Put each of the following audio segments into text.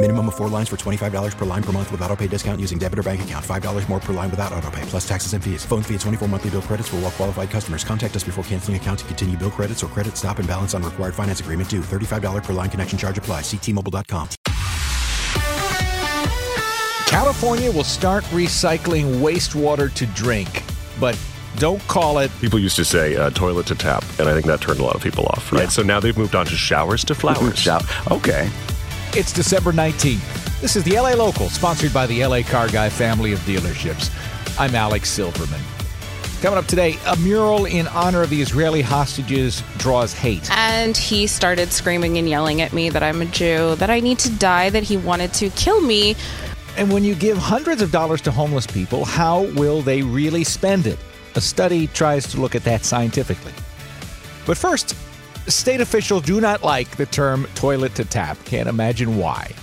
Minimum of four lines for $25 per line per month with auto pay discount using debit or bank account. $5 more per line without auto pay, plus taxes and fees. Phone fee at 24 monthly bill credits for all well qualified customers. Contact us before canceling account to continue bill credits or credit stop and balance on required finance agreement due. $35 per line connection charge apply. Ctmobile.com. California will start recycling wastewater to drink, but don't call it. People used to say uh, toilet to tap, and I think that turned a lot of people off, right? Yeah. So now they've moved on to showers to flowers. Okay. It's December 19th. This is the LA Local, sponsored by the LA Car Guy family of dealerships. I'm Alex Silverman. Coming up today, a mural in honor of the Israeli hostages draws hate. And he started screaming and yelling at me that I'm a Jew, that I need to die, that he wanted to kill me. And when you give hundreds of dollars to homeless people, how will they really spend it? A study tries to look at that scientifically. But first, state officials do not like the term toilet to tap. Can't imagine why.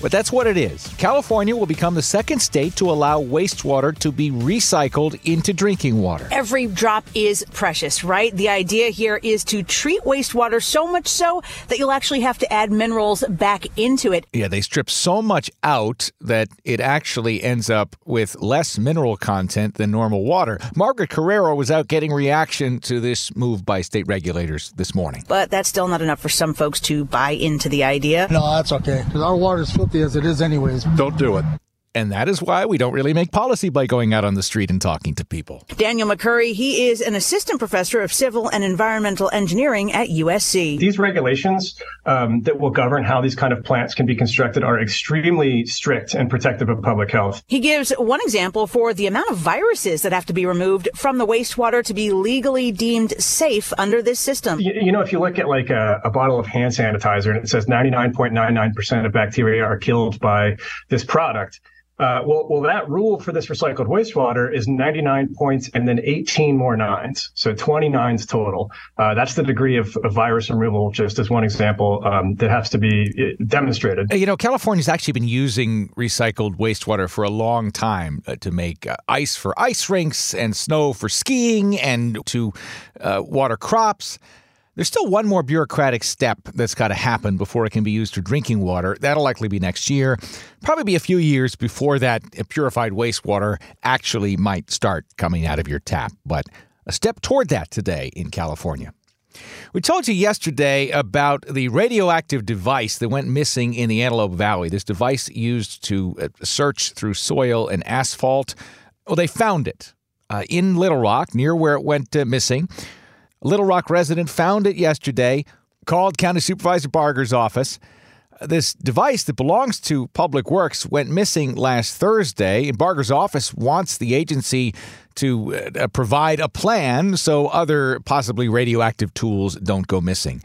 But that's what it is. California will become the second state to allow wastewater to be recycled into drinking water. Every drop is precious, right? The idea here is to treat wastewater so much so that you'll actually have to add minerals back into it. Yeah, they strip so much out that it actually ends up with less mineral content than normal water. Margaret Carrero was out getting reaction to this move by state regulators this morning. But that's still not enough for some folks to buy into the idea. No, that's okay. Because our water is filthy as it is, anyways. Don't do it. And that is why we don't really make policy by going out on the street and talking to people. Daniel McCurry, he is an assistant professor of civil and environmental engineering at USC. These regulations um, that will govern how these kind of plants can be constructed are extremely strict and protective of public health. He gives one example for the amount of viruses that have to be removed from the wastewater to be legally deemed safe under this system. You, you know, if you look at like a, a bottle of hand sanitizer and it says 99.99% of bacteria are killed by this product, uh, well, well, that rule for this recycled wastewater is 99 points and then 18 more nines. So 29s total. Uh, that's the degree of, of, virus removal, just as one example, um, that has to be uh, demonstrated. You know, California's actually been using recycled wastewater for a long time uh, to make uh, ice for ice rinks and snow for skiing and to uh, water crops. There's still one more bureaucratic step that's got to happen before it can be used for drinking water. That'll likely be next year. Probably be a few years before that purified wastewater actually might start coming out of your tap. But a step toward that today in California. We told you yesterday about the radioactive device that went missing in the Antelope Valley. This device used to search through soil and asphalt. Well, they found it uh, in Little Rock, near where it went uh, missing. Little Rock resident found it yesterday, called County Supervisor Barger's office. This device that belongs to Public Works went missing last Thursday, and Barger's office wants the agency to uh, provide a plan so other possibly radioactive tools don't go missing.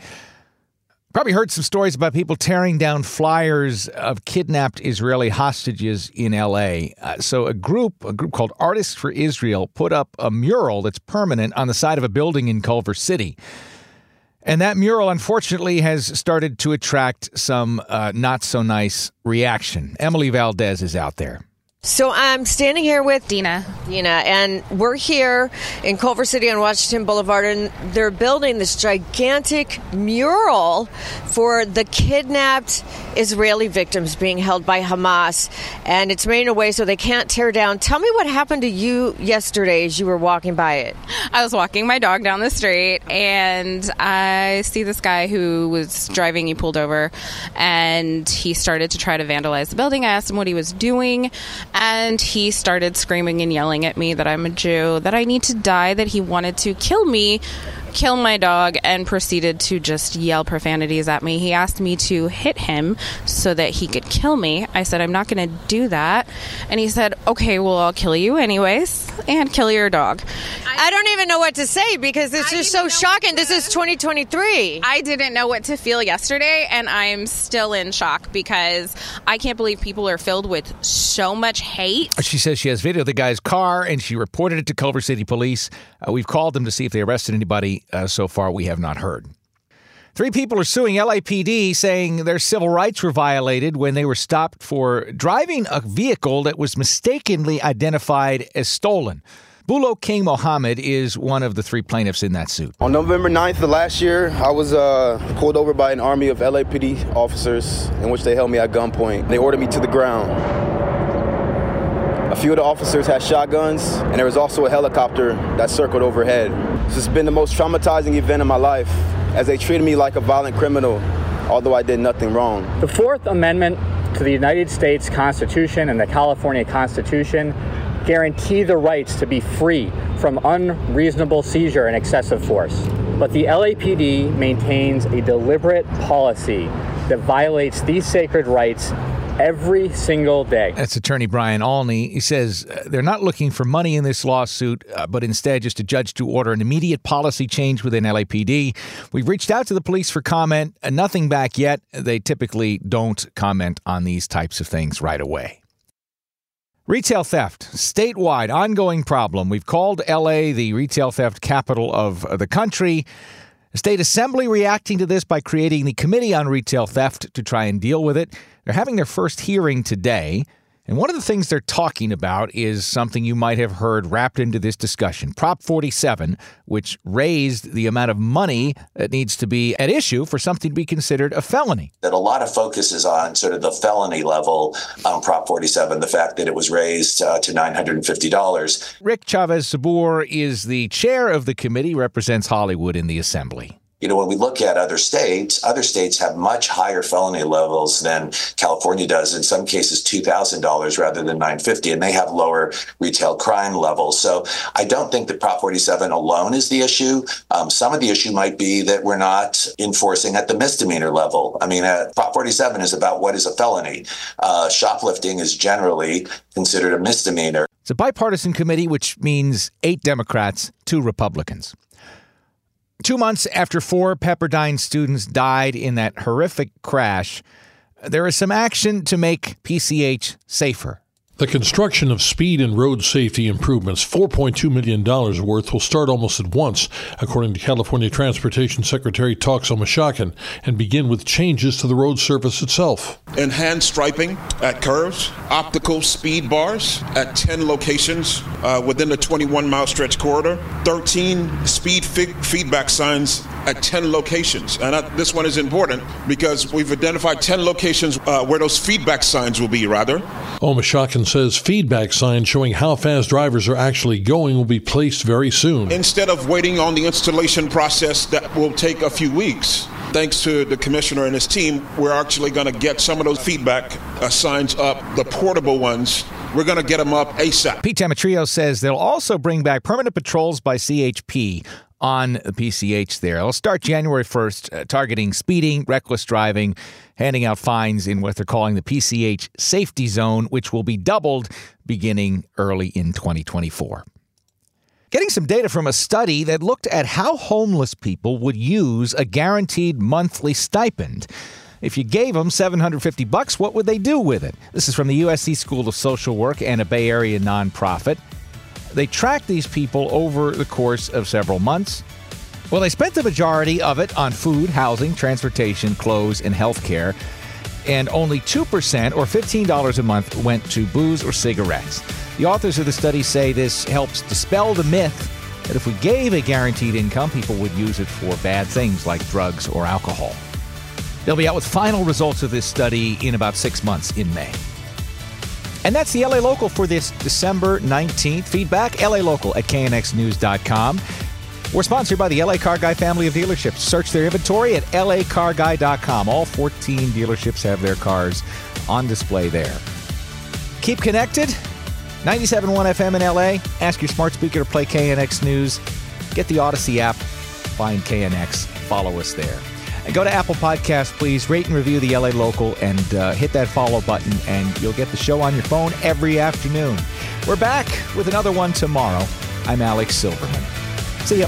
Probably heard some stories about people tearing down flyers of kidnapped Israeli hostages in LA. Uh, so a group, a group called Artists for Israel, put up a mural that's permanent on the side of a building in Culver City. And that mural, unfortunately, has started to attract some uh, not so nice reaction. Emily Valdez is out there. So I'm standing here with Dina. Dina, and we're here in Culver City on Washington Boulevard, and they're building this gigantic mural for the kidnapped Israeli victims being held by Hamas, and it's made in a way so they can't tear down. Tell me what happened to you yesterday as you were walking by it. I was walking my dog down the street, and I see this guy who was driving. He pulled over, and he started to try to vandalize the building. I asked him what he was doing And he started screaming and yelling at me that I'm a Jew, that I need to die, that he wanted to kill me kill my dog and proceeded to just yell profanities at me. He asked me to hit him so that he could kill me. I said, I'm not going to do that. And he said, Okay, well, I'll kill you anyways and kill your dog. I don't even know what to say because it's just so shocking. This is 2023. I didn't know what to feel yesterday, and I'm still in shock because I can't believe people are filled with so much hate. She says she has video of the guy's car and she reported it to Culver City Police. Uh, we've called them to see if they arrested anybody. Uh, so far, we have not heard. Three people are suing LAPD saying their civil rights were violated when they were stopped for driving a vehicle that was mistakenly identified as stolen. Bulo King Mohammed is one of the three plaintiffs in that suit. On November 9th of last year, I was uh, pulled over by an army of LAPD officers in which they held me at gunpoint. They ordered me to the ground. A few of the officers had shotguns, and there was also a helicopter that circled overhead. This has been the most traumatizing event of my life, as they treated me like a violent criminal, although I did nothing wrong. The Fourth Amendment to the United States Constitution and the California Constitution guarantee the rights to be free from unreasonable seizure and excessive force. But the LAPD maintains a deliberate policy that violates these sacred rights every single day. That's attorney Brian Alney. He says uh, they're not looking for money in this lawsuit, uh, but instead just a judge to order an immediate policy change within LAPD. We've reached out to the police for comment, uh, nothing back yet. They typically don't comment on these types of things right away. Retail theft, statewide, ongoing problem. We've called LA the retail theft capital of the country. State assembly reacting to this by creating the Committee on Retail Theft to try and deal with it. They're having their first hearing today. And one of the things they're talking about is something you might have heard wrapped into this discussion Prop 47, which raised the amount of money that needs to be at issue for something to be considered a felony. That a lot of focus is on sort of the felony level on Prop 47, the fact that it was raised uh, to $950. Rick Chavez Zbur is the chair of the committee, represents Hollywood in the assembly you know, when we look at other states, other states have much higher felony levels than California does. In some cases, two thousand dollars rather than nine fifty, and they have lower retail crime levels. So I don't think that Prop forty seven alone is the issue. Um, some of the issue might be that we're not enforcing at the misdemeanor level. I mean, uh, Prop forty seven is about what is a felony. Uh, shoplifting is generally considered a misdemeanor. It's a bipartisan committee, which means eight Democrats, two Republicans. Two months after four Pepperdine students died in that horrific crash, there is some action to make PCH safer. The construction of speed and road safety improvements, $4.2 million worth, will start almost at once, according to California Transportation Secretary Toks Omishakin, and begin with changes to the road surface itself. Enhanced striping at curves, optical speed bars at 10 locations uh, within the 21 mile stretch corridor, 13 speed fi- feedback signs at 10 locations. And uh, this one is important because we've identified 10 locations uh, where those feedback signs will be, rather. Oh, Mashakin says feedback signs showing how fast drivers are actually going will be placed very soon. Instead of waiting on the installation process that will take a few weeks, thanks to the commissioner and his team, we're actually going to get some of those feedback uh, signs up, the portable ones. We're going to get them up ASAP. Pete Demetrio says they'll also bring back permanent patrols by CHP on the PCH there. It'll start January 1st, uh, targeting speeding, reckless driving, handing out fines in what they're calling the PCH safety zone, which will be doubled beginning early in 2024. Getting some data from a study that looked at how homeless people would use a guaranteed monthly stipend. If you gave them 750 bucks, what would they do with it? This is from the USC School of Social Work and a Bay Area nonprofit. They tracked these people over the course of several months. Well, they spent the majority of it on food, housing, transportation, clothes, and health care. And only 2% or $15 a month went to booze or cigarettes. The authors of the study say this helps dispel the myth that if we gave a guaranteed income, people would use it for bad things like drugs or alcohol. They'll be out with final results of this study in about six months in May. And that's the LA Local for this December 19th. Feedback, La Local at knxnews.com. We're sponsored by the LA Car Guy family of dealerships. Search their inventory at lacarguy.com. All 14 dealerships have their cars on display there. Keep connected. 97.1 FM in LA. Ask your smart speaker to play KNX News. Get the Audacy app. Find KNX. Follow us there. Go to Apple Podcast, please. Rate and review the LA Local and uh, hit that follow button, and you'll get the show on your phone every afternoon. We're back with another one tomorrow. I'm Alex Silverman. See ya.